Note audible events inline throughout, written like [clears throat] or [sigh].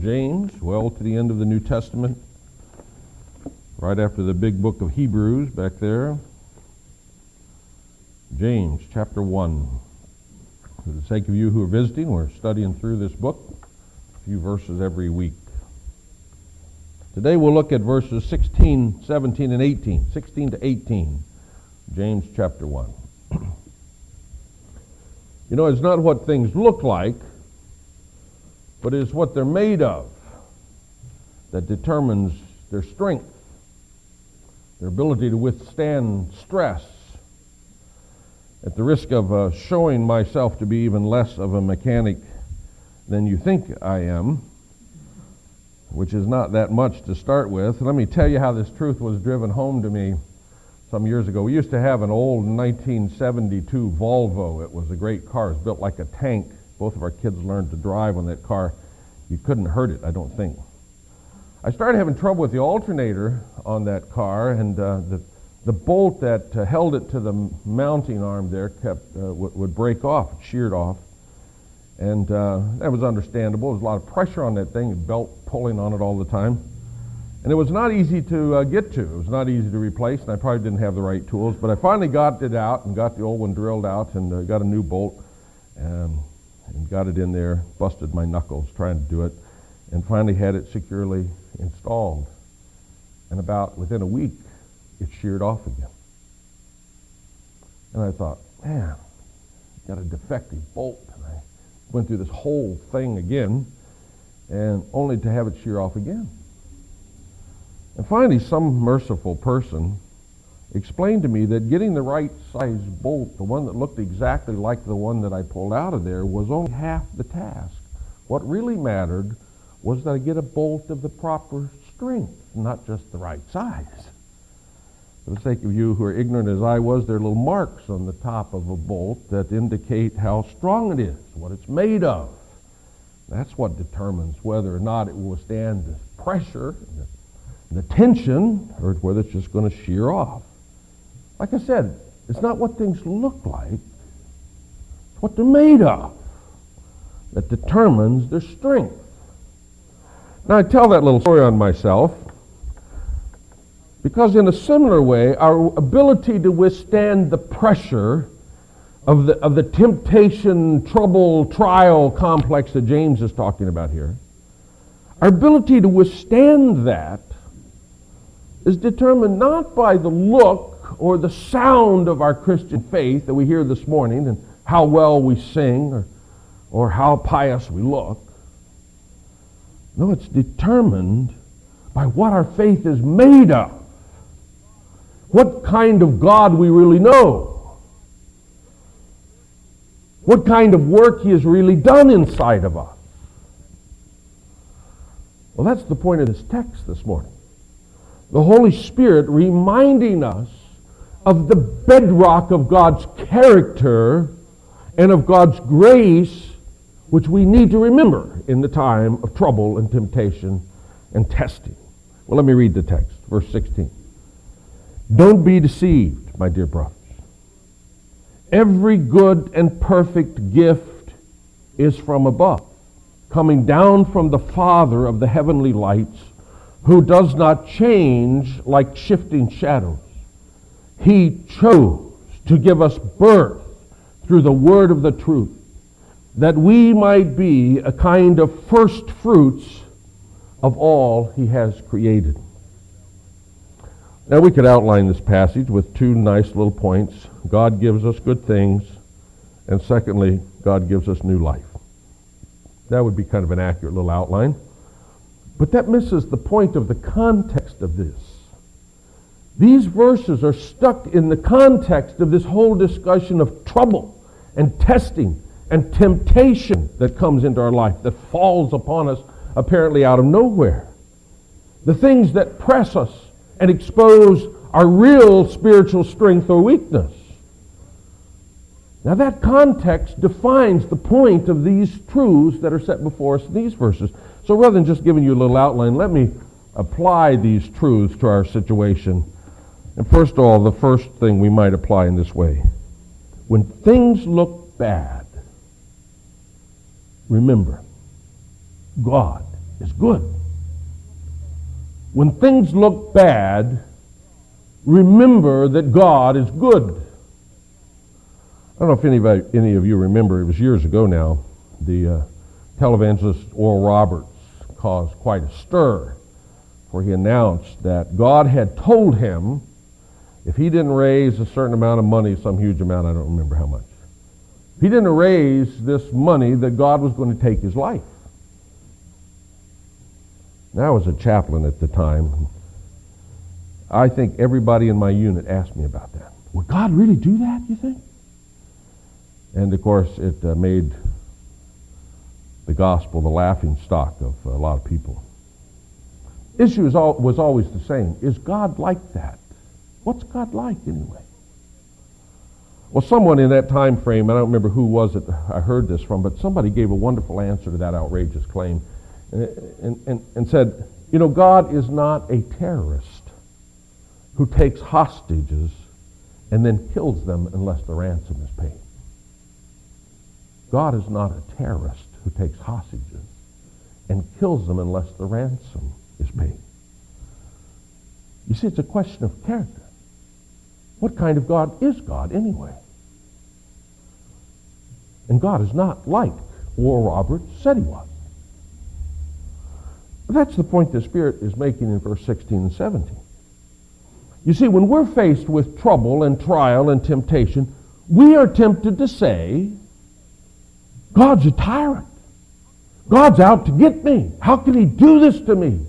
James, well to the end of the New Testament, right after the big book of Hebrews back there. James chapter 1. For the sake of you who are visiting, we're studying through this book, a few verses every week. Today we'll look at verses 16, 17, and 18. 16 to 18, James chapter 1. [clears throat] you know, it's not what things look like, but it is what they're made of that determines their strength, their ability to withstand stress. At the risk of uh, showing myself to be even less of a mechanic than you think I am, which is not that much to start with, let me tell you how this truth was driven home to me some years ago. We used to have an old 1972 Volvo. It was a great car. It was built like a tank both of our kids learned to drive on that car. You couldn't hurt it, I don't think. I started having trouble with the alternator on that car, and uh, the, the bolt that uh, held it to the mounting arm there kept uh, w- would break off, sheared off. And uh, that was understandable. There was a lot of pressure on that thing, belt pulling on it all the time. And it was not easy to uh, get to. It was not easy to replace, and I probably didn't have the right tools. But I finally got it out and got the old one drilled out and uh, got a new bolt. And got it in there, busted my knuckles trying to do it, and finally had it securely installed. And about within a week, it sheared off again. And I thought, man, got a defective bolt. And I went through this whole thing again, and only to have it shear off again. And finally, some merciful person explained to me that getting the right size bolt, the one that looked exactly like the one that I pulled out of there, was only half the task. What really mattered was that I get a bolt of the proper strength, not just the right size. For the sake of you who are ignorant as I was, there are little marks on the top of a bolt that indicate how strong it is, what it's made of. That's what determines whether or not it will withstand the pressure, the tension, or whether it's just going to shear off. Like I said, it's not what things look like, it's what they're made of that determines their strength. Now, I tell that little story on myself because, in a similar way, our ability to withstand the pressure of the, of the temptation, trouble, trial complex that James is talking about here, our ability to withstand that is determined not by the look or the sound of our Christian faith that we hear this morning and how well we sing or, or how pious we look. No, it's determined by what our faith is made of. What kind of God we really know. What kind of work He has really done inside of us. Well, that's the point of this text this morning. The Holy Spirit reminding us of the bedrock of God's character and of God's grace, which we need to remember in the time of trouble and temptation and testing. Well, let me read the text, verse 16. Don't be deceived, my dear brothers. Every good and perfect gift is from above, coming down from the Father of the heavenly lights, who does not change like shifting shadows. He chose to give us birth through the word of the truth, that we might be a kind of first fruits of all he has created. Now we could outline this passage with two nice little points. God gives us good things, and secondly, God gives us new life. That would be kind of an accurate little outline. But that misses the point of the context of this. These verses are stuck in the context of this whole discussion of trouble and testing and temptation that comes into our life, that falls upon us apparently out of nowhere. The things that press us and expose our real spiritual strength or weakness. Now, that context defines the point of these truths that are set before us in these verses. So, rather than just giving you a little outline, let me apply these truths to our situation and first of all, the first thing we might apply in this way when things look bad, remember, God is good. When things look bad, remember that God is good. I don't know if any, any of you remember, it was years ago now, the uh, televangelist Oral Roberts caused quite a stir, for he announced that God had told him if he didn't raise a certain amount of money, some huge amount, I don't remember how much, if he didn't raise this money, that God was going to take his life. Now, I was a chaplain at the time. I think everybody in my unit asked me about that. Would God really do that, you think? And of course, it uh, made the gospel the laughing stock of a lot of people. Issue is was always the same. Is God like that? What's God like anyway? Well, someone in that time frame, I don't remember who was it I heard this from, but somebody gave a wonderful answer to that outrageous claim and, and, and, and said, you know, God is not a terrorist who takes hostages and then kills them unless the ransom is paid. God is not a terrorist who takes hostages and kills them unless the ransom is paid. You see, it's a question of character. What kind of God is God anyway? And God is not like Oral Roberts said he was. That's the point the Spirit is making in verse 16 and 17. You see, when we're faced with trouble and trial and temptation, we are tempted to say, God's a tyrant. God's out to get me. How can he do this to me?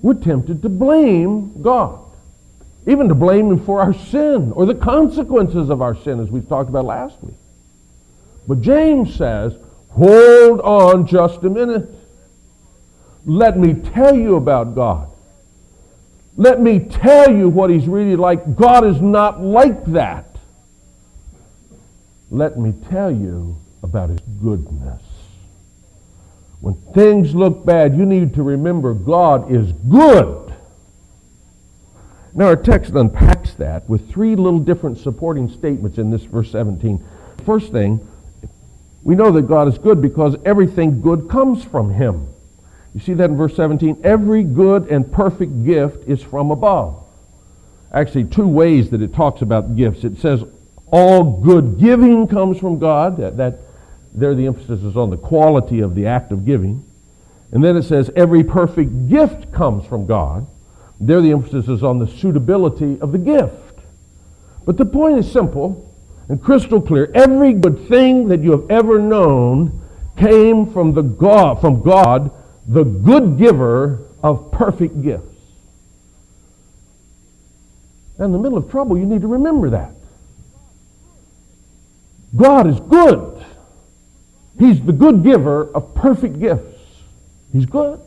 We're tempted to blame God, even to blame him for our sin or the consequences of our sin, as we talked about last week. But James says, hold on just a minute. Let me tell you about God. Let me tell you what he's really like. God is not like that. Let me tell you about his goodness. When things look bad, you need to remember God is good. Now, our text unpacks that with three little different supporting statements in this verse 17. First thing, we know that God is good because everything good comes from him. You see that in verse 17? Every good and perfect gift is from above. Actually, two ways that it talks about gifts. It says all good giving comes from God. That, that there the emphasis is on the quality of the act of giving. And then it says every perfect gift comes from God. There the emphasis is on the suitability of the gift. But the point is simple and crystal clear. Every good thing that you have ever known came from the God, from God the good giver of perfect gifts. in the middle of trouble, you need to remember that. God is good. He's the good giver of perfect gifts. He's good.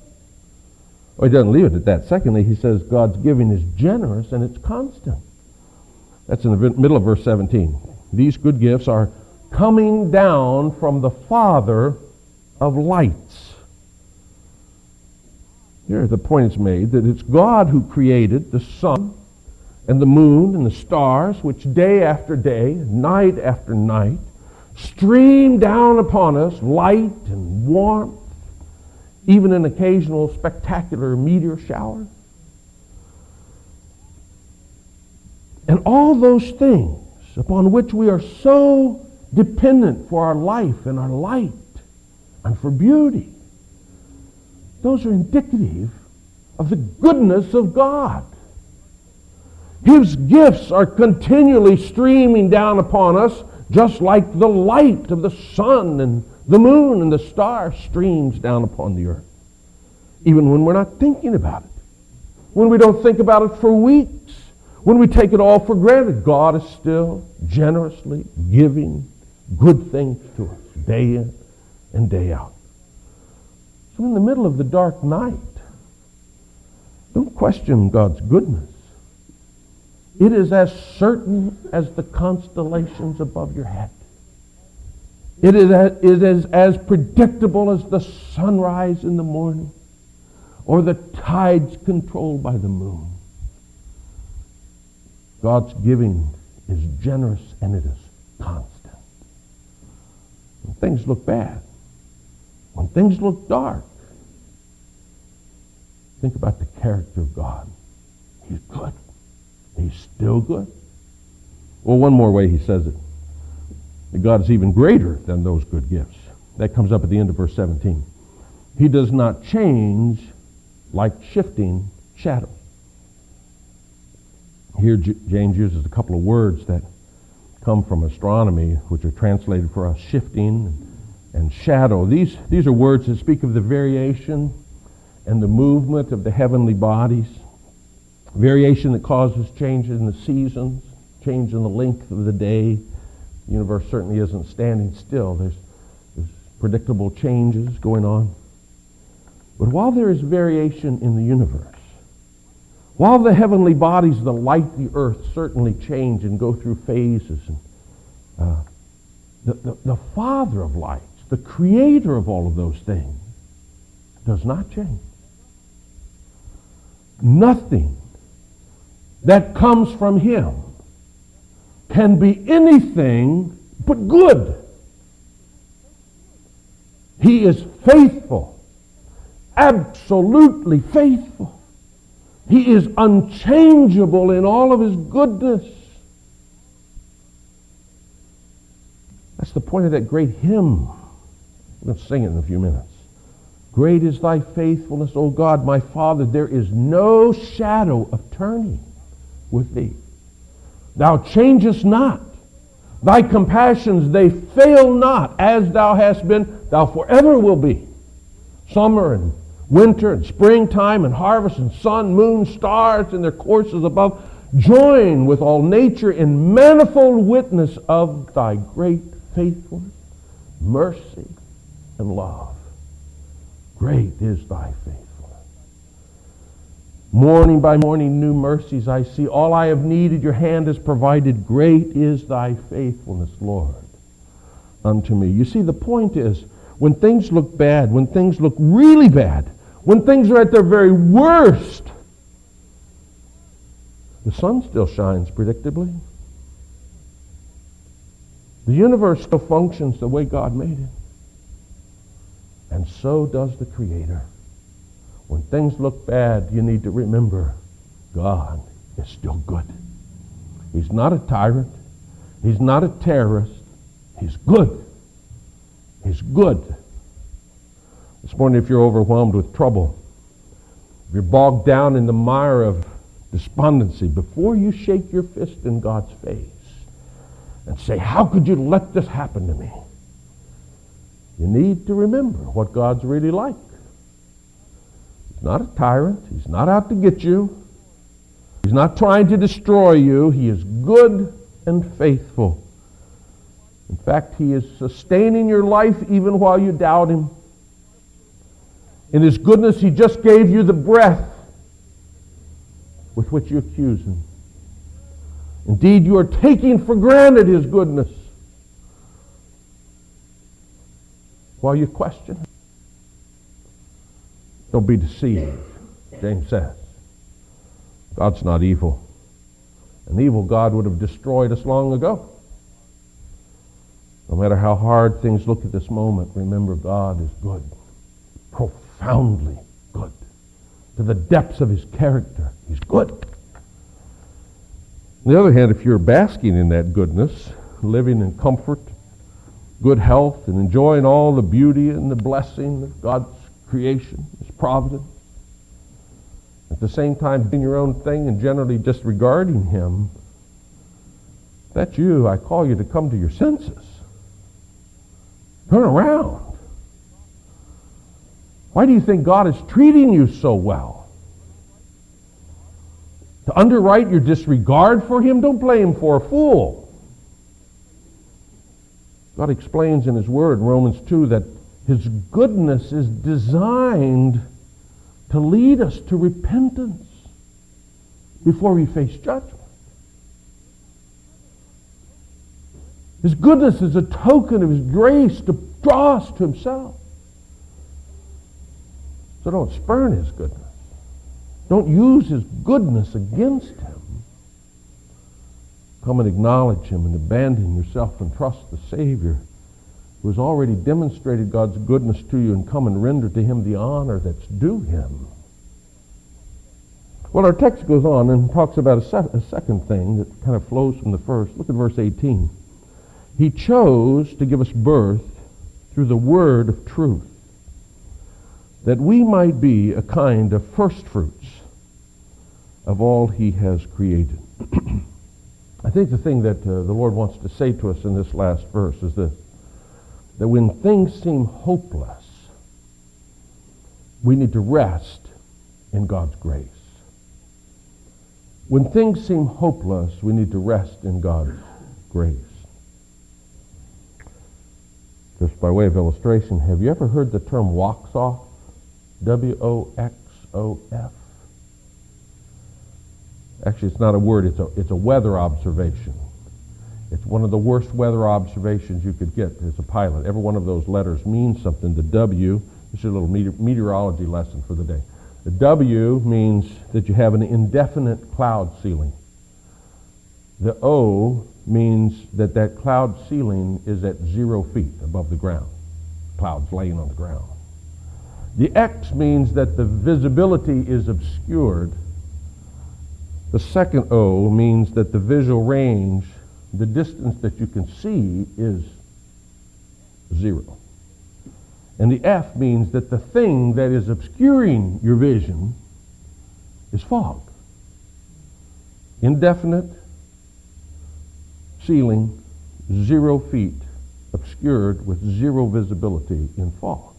He doesn't leave it at that. Secondly, he says God's giving is generous and it's constant. That's in the middle of verse 17. These good gifts are coming down from the Father of lights here, the point is made that it's God who created the sun and the moon and the stars, which day after day, night after night, stream down upon us light and warmth, even an occasional spectacular meteor shower. And all those things upon which we are so dependent for our life and our light and for beauty those are indicative of the goodness of God. His gifts are continually streaming down upon us, just like the light of the sun and the moon and the star streams down upon the earth. Even when we're not thinking about it. When we don't think about it for weeks. When we take it all for granted. God is still generously giving good things to us day in and day out. So in the middle of the dark night, don't question God's goodness. It is as certain as the constellations above your head. It is, as, it is as predictable as the sunrise in the morning or the tides controlled by the moon. God's giving is generous and it is constant. When things look bad, when things look dark, think about the character of God. He's good. He's still good. Well, one more way he says it. That God is even greater than those good gifts. That comes up at the end of verse 17. He does not change like shifting shadows. Here J- James uses a couple of words that come from astronomy, which are translated for us shifting and shadow. These, these are words that speak of the variation and the movement of the heavenly bodies, variation that causes changes in the seasons, change in the length of the day. The universe certainly isn't standing still. There's, there's predictable changes going on. But while there is variation in the universe, while the heavenly bodies the light, the earth, certainly change and go through phases, and, uh, the, the, the Father of lights, the creator of all of those things, does not change. Nothing that comes from him can be anything but good. He is faithful, absolutely faithful. He is unchangeable in all of his goodness. That's the point of that great hymn. We're going to sing it in a few minutes. Great is thy faithfulness, O God, my Father. There is no shadow of turning with thee. Thou changest not. Thy compassions, they fail not. As thou hast been, thou forever will be. Summer and winter and springtime and harvest and sun, moon, stars in their courses above, join with all nature in manifold witness of thy great faithfulness, mercy, and love. Great is thy faithfulness. Morning by morning, new mercies I see. All I have needed, your hand has provided. Great is thy faithfulness, Lord, unto me. You see, the point is, when things look bad, when things look really bad, when things are at their very worst, the sun still shines predictably. The universe still functions the way God made it. And so does the Creator. When things look bad, you need to remember God is still good. He's not a tyrant. He's not a terrorist. He's good. He's good. This morning, if you're overwhelmed with trouble, if you're bogged down in the mire of despondency, before you shake your fist in God's face and say, How could you let this happen to me? You need to remember what God's really like. Not a tyrant. He's not out to get you. He's not trying to destroy you. He is good and faithful. In fact, He is sustaining your life even while you doubt Him. In His goodness, He just gave you the breath with which you accuse Him. Indeed, you are taking for granted His goodness while you question Him. Don't be deceived, James says. God's not evil. An evil God would have destroyed us long ago. No matter how hard things look at this moment, remember God is good, profoundly good. To the depths of his character, he's good. On the other hand, if you're basking in that goodness, living in comfort, good health, and enjoying all the beauty and the blessing of God's creation, His providence, at the same time doing your own thing and generally disregarding Him, that's you. I call you to come to your senses. Turn around. Why do you think God is treating you so well? To underwrite your disregard for Him, don't blame Him for a fool. God explains in His Word, Romans 2, that His goodness is designed to lead us to repentance before we face judgment. His goodness is a token of His grace to draw us to Himself. So don't spurn His goodness. Don't use His goodness against Him. Come and acknowledge Him and abandon yourself and trust the Savior who has already demonstrated God's goodness to you and come and render to him the honor that's due him. Well, our text goes on and talks about a, se- a second thing that kind of flows from the first. Look at verse 18. He chose to give us birth through the word of truth, that we might be a kind of first fruits of all he has created. [clears throat] I think the thing that uh, the Lord wants to say to us in this last verse is this, that when things seem hopeless, we need to rest in God's grace. When things seem hopeless, we need to rest in God's grace. Just by way of illustration, have you ever heard the term Woxoff? W-O-X-O-F? Actually, it's not a word, it's a, it's a weather observation. It's one of the worst weather observations you could get as a pilot. Every one of those letters means something. The W, this is a little meteor- meteorology lesson for the day. The W means that you have an indefinite cloud ceiling. The O means that that cloud ceiling is at zero feet above the ground. Clouds laying on the ground. The X means that the visibility is obscured. The second O means that the visual range, the distance that you can see, is zero. And the F means that the thing that is obscuring your vision is fog. Indefinite, ceiling, zero feet, obscured with zero visibility in fog.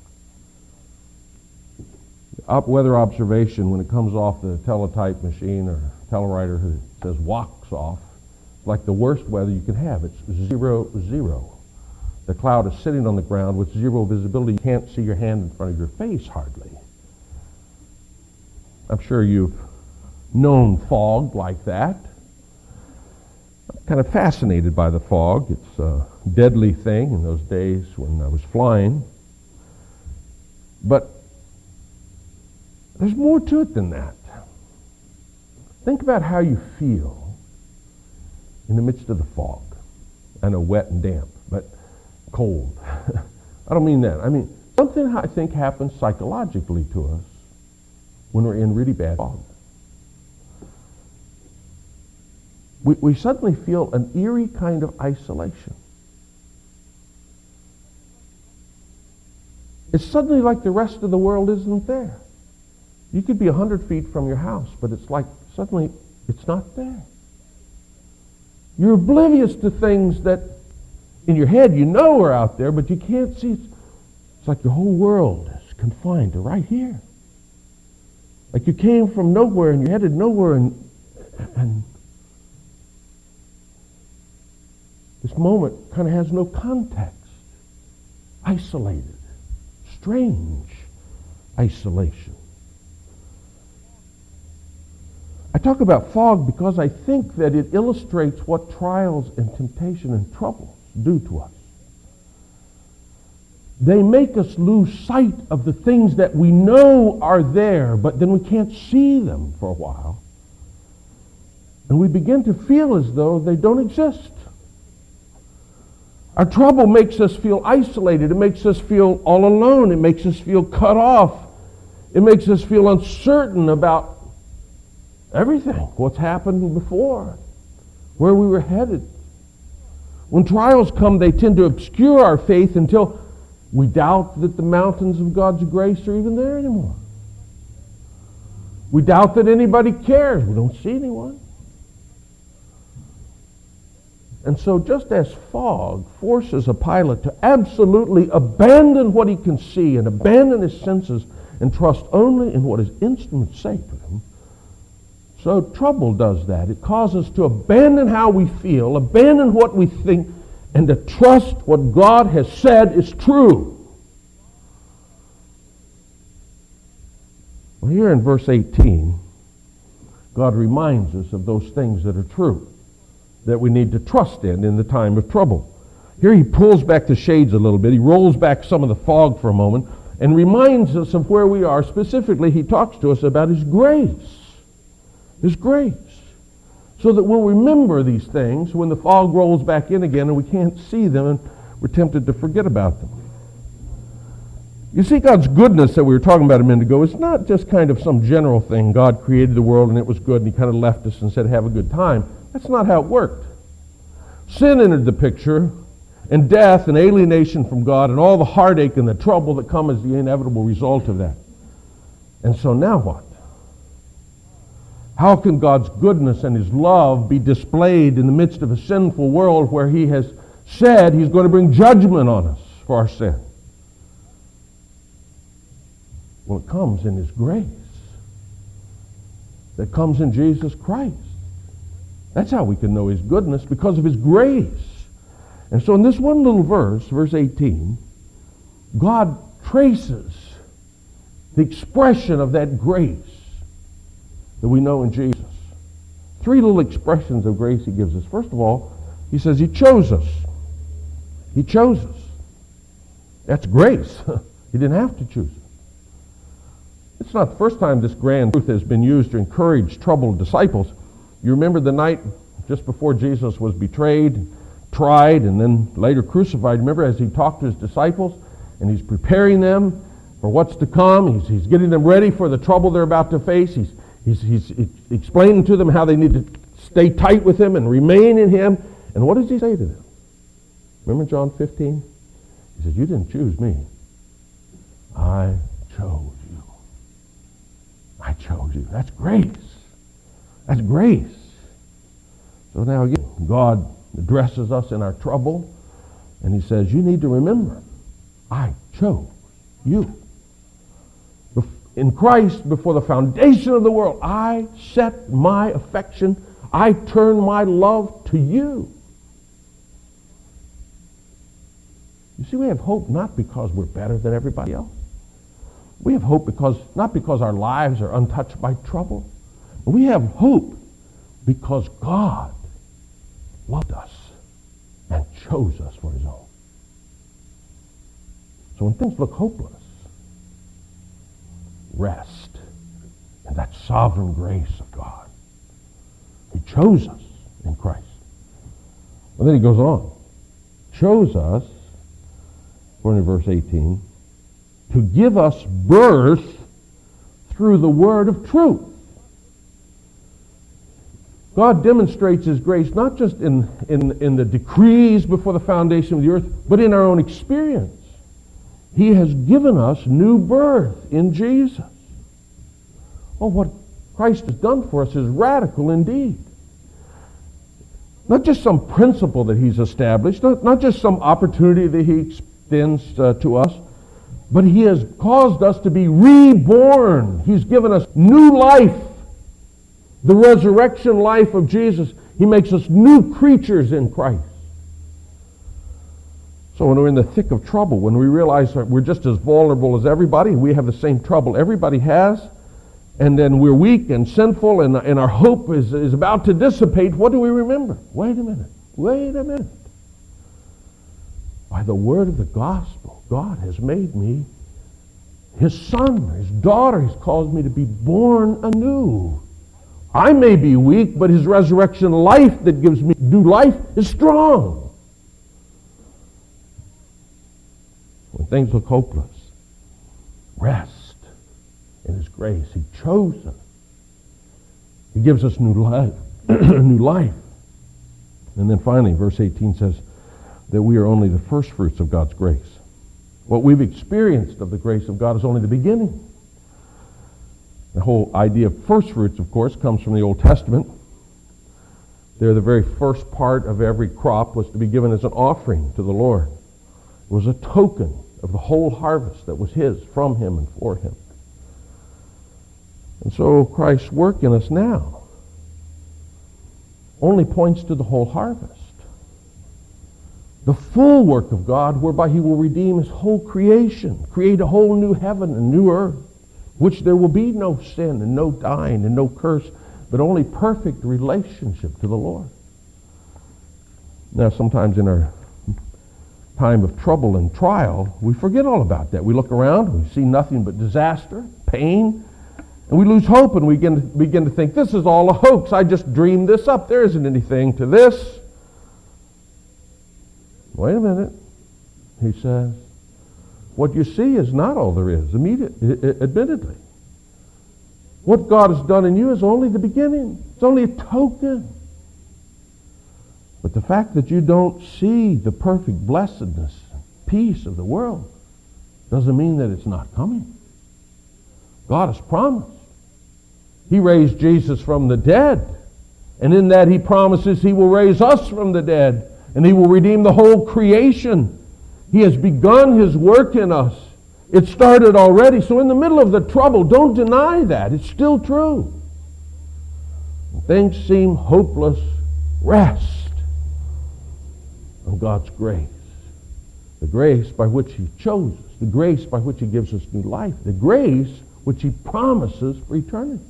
Up weather observation, when it comes off the teletype machine or telewriter who says Woxoff, like the worst weather you can have. It's zero, zero. The cloud is sitting on the ground with zero visibility. You can't see your hand in front of your face hardly. I'm sure you've known fog like that I'm kind of fascinated by the fog. It's a deadly thing in those days when I was flying. But there's more to it than that. Think about how you feel in the midst of the fog. I know wet and damp, but cold. [laughs] I don't mean that. I mean, something I think happens psychologically to us when we're in really bad fog. we, we suddenly feel an eerie kind of isolation. It's suddenly like the rest of the world isn't there. You could be 100 feet from your house, but it's like suddenly it's not there. You're oblivious to things that in your head you know are out there, but you can't see. It's like your whole world is confined to right here. Like you came from nowhere and you're headed nowhere and, and This moment kind of has no context. Isolated. Strange isolation. I talk about fog because I think that it illustrates what trials and temptation and troubles do to us. They make us lose sight of the things that we know are there, but then we can't see them for a while. And we begin to feel as though they don't exist. Our trouble makes us feel isolated. It makes us feel all alone. It makes us feel cut off. It makes us feel uncertain about everything, what's happened before, where we were headed. When trials come, they tend to obscure our faith until we doubt that the mountains of God's grace are even there anymore. We doubt that anybody cares. We don't see anyone. And so just as fog forces a pilot to absolutely abandon what he can see and abandon his senses and trust only in what his instruments say to him, so trouble does that. It causes us to abandon how we feel, abandon what we think, and to trust what God has said is true. Well, here in verse 18, God reminds us of those things that are true that we need to trust in in the time of trouble. Here he pulls back the shades a little bit. He rolls back some of the fog for a moment and reminds us of where we are. Specifically, he talks to us about his grace. His grace. So that we'll remember these things when the fog rolls back in again and we can't see them. And we're tempted to forget about them. You see, God's goodness that we were talking about a minute ago is not just kind of some general thing. God created the world and it was good and he kind of left us and said, have a good time. That's not how it worked. Sin entered the picture and death and alienation from God and all the heartache and the trouble that come as the inevitable result of that. And so now what? How can God's goodness and his love be displayed in the midst of a sinful world where he has said he's going to bring judgment on us for our sin? Well, it comes in his grace. That comes in Jesus Christ. That's how we can know his goodness, because of his grace. And so in this one little verse, verse 18, God traces the expression of that grace that we know in Jesus. Three little expressions of grace he gives us. First of all, he says he chose us. He chose us. That's grace. [laughs] he didn't have to choose us. It's not the first time this grand truth has been used to encourage troubled disciples. You remember the night just before Jesus was betrayed, tried, and then later crucified. Remember as he talked to his disciples and he's preparing them for what's to come. He's, he's getting them ready for the trouble they're about to face. He's, he's, he's explaining to them how they need to stay tight with him and remain in him. And what does he say to them? Remember John 15? He says, You didn't choose me. I chose you. I chose you. That's grace. That's grace. So now again, God addresses us in our trouble, and he says, You need to remember, I chose you in Christ before the foundation of the world. I set my affection, I turn my love to you. You see, we have hope not because we're better than everybody else. We have hope because not because our lives are untouched by trouble. But we have hope because God loved us and chose us for his own. So when things look hopeless, rest in that sovereign grace of God. He chose us in Christ. And then he goes on. Chose us, according to verse 18, to give us birth through the word of truth. God demonstrates his grace not just in, in, in the decrees before the foundation of the earth, but in our own experience. He has given us new birth in Jesus. Oh, what Christ has done for us is radical indeed. Not just some principle that he's established, not, not just some opportunity that he extends uh, to us, but he has caused us to be reborn. He's given us new life. The resurrection life of Jesus. He makes us new creatures in Christ. So when we're in the thick of trouble, when we realize that we're just as vulnerable as everybody, we have the same trouble everybody has, and then we're weak and sinful and, and our hope is, is about to dissipate, what do we remember? Wait a minute. Wait a minute. By the word of the gospel, God has made me his son, his daughter. He's caused me to be born anew. I may be weak, but his resurrection life that gives me new life is strong. When things look hopeless, rest in His grace. He chose us. He gives us new life. [clears throat] new life. And then finally, verse 18 says that we are only the first fruits of God's grace. What we've experienced of the grace of God is only the beginning. The whole idea of first fruits, of course, comes from the Old Testament. They're the very first part of every crop was to be given as an offering to the Lord was a token of the whole harvest that was his, from him and for him. And so Christ's work in us now only points to the whole harvest. The full work of God whereby he will redeem his whole creation, create a whole new heaven and new earth, which there will be no sin and no dying and no curse, but only perfect relationship to the Lord. Now, sometimes in our time of trouble and trial, we forget all about that. We look around, we see nothing but disaster, pain, and we lose hope and we begin to, begin to think, this is all a hoax. I just dreamed this up. There isn't anything to this. Wait a minute. he says. What you see is not all there is, admittedly. What God has done in you is only the beginning. It's only a token. But the fact that you don't see the perfect blessedness, peace of the world, doesn't mean that it's not coming. God has promised. He raised Jesus from the dead. And in that he promises he will raise us from the dead. And he will redeem the whole creation. He has begun his work in us. It started already. So in the middle of the trouble, don't deny that. It's still true. When things seem hopeless. Rest on God's grace. The grace by which He chose us. The grace by which He gives us new life. The grace which He promises for eternity.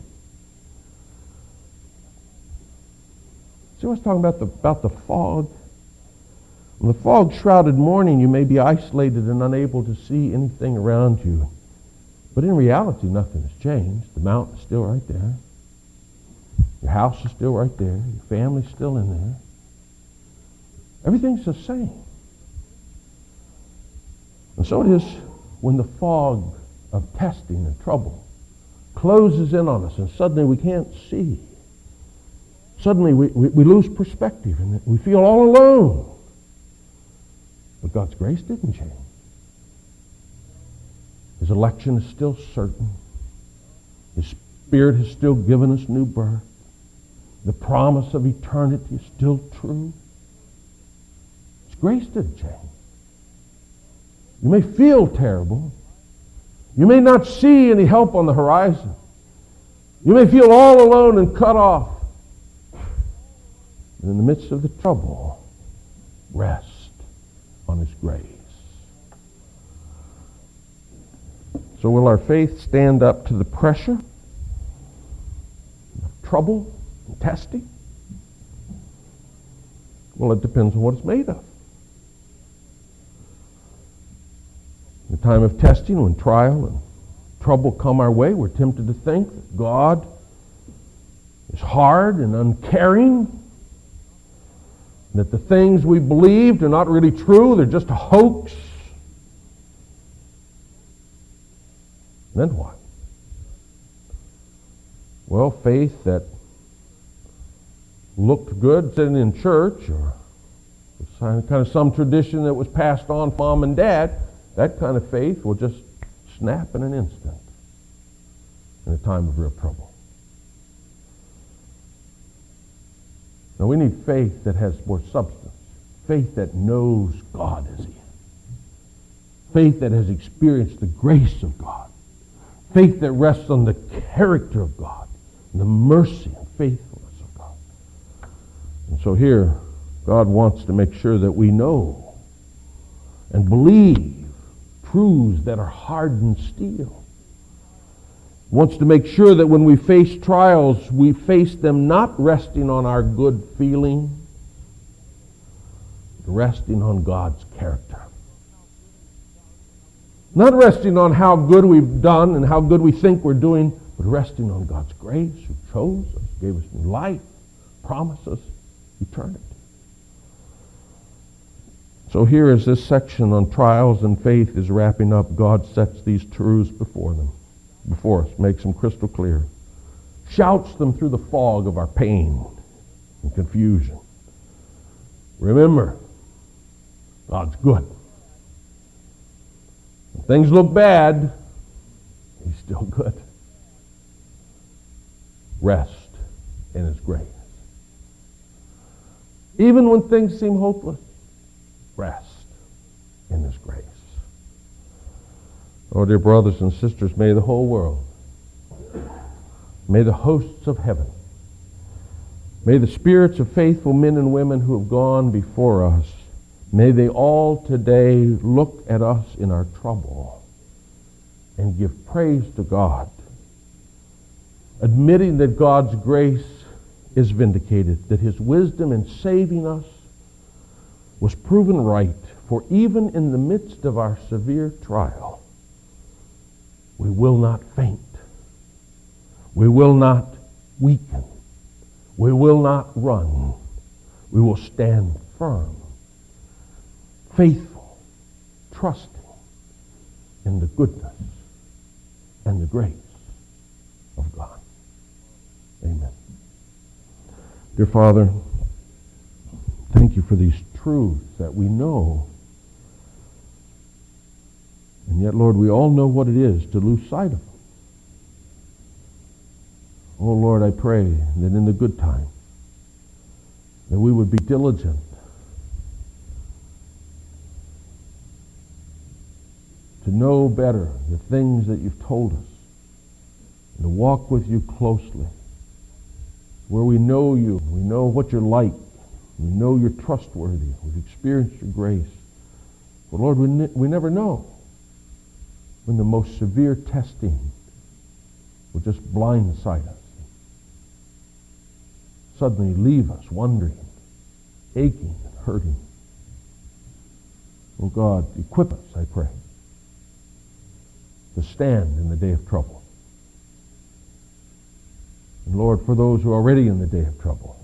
See I was talking about the, about the fog? In the fog-shrouded morning, you may be isolated and unable to see anything around you. But in reality, nothing has changed. The mountain's still right there. Your house is still right there. Your family's still in there. Everything's the same. And so it is when the fog of testing and trouble closes in on us and suddenly we can't see. Suddenly we, we, we lose perspective and we feel all alone. But God's grace didn't change. His election is still certain. His Spirit has still given us new birth. The promise of eternity is still true. Grace didn't change. You may feel terrible. You may not see any help on the horizon. You may feel all alone and cut off. But in the midst of the trouble, rest on His grace. So will our faith stand up to the pressure of trouble and testing? Well, it depends on what it's made of. The time of testing, when trial and trouble come our way, we're tempted to think that God is hard and uncaring, that the things we believed are not really true, they're just a hoax. Then what? Well, faith that looked good sitting in church or kind of some tradition that was passed on mom and dad that kind of faith will just snap in an instant in a time of real trouble. Now we need faith that has more substance. Faith that knows God is. Faith that has experienced the grace of God. Faith that rests on the character of God and the mercy and faithfulness of God. And so here, God wants to make sure that we know and believe truths that are hardened steel. Wants to make sure that when we face trials, we face them not resting on our good feeling, but resting on God's character. Not resting on how good we've done and how good we think we're doing, but resting on God's grace who chose us, gave us new life, promised us eternity. So here as this section on trials and faith is wrapping up, God sets these truths before them, before us, makes them crystal clear, shouts them through the fog of our pain and confusion. Remember, God's good. When things look bad, He's still good. Rest in His grace. Even when things seem hopeless, rest in His grace. Oh, dear brothers and sisters, may the whole world, may the hosts of heaven, may the spirits of faithful men and women who have gone before us, may they all today look at us in our trouble and give praise to God, admitting that God's grace is vindicated, that his wisdom in saving us was proven right, for even in the midst of our severe trial, we will not faint. We will not weaken. We will not run. We will stand firm, faithful, trusting in the goodness and the grace of God. Amen. Dear Father, thank you for these truths that we know. And yet, Lord, we all know what it is to lose sight of them. Oh, Lord, I pray that in the good time, that we would be diligent to know better the things that you've told us, and to walk with you closely, where we know you, we know what you're like, we know you're trustworthy, we've experienced your grace. But Lord, we, ne- we never know when the most severe testing will just blindside us. Suddenly leave us wondering, aching, and hurting. Oh God, equip us, I pray to stand in the day of trouble. And Lord, for those who are already in the day of trouble,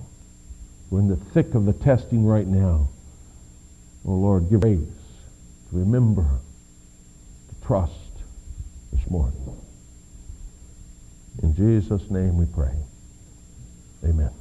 who are in the thick of the testing right now, oh Lord, give grace to remember, to trust this morning. In Jesus' name we pray. Amen.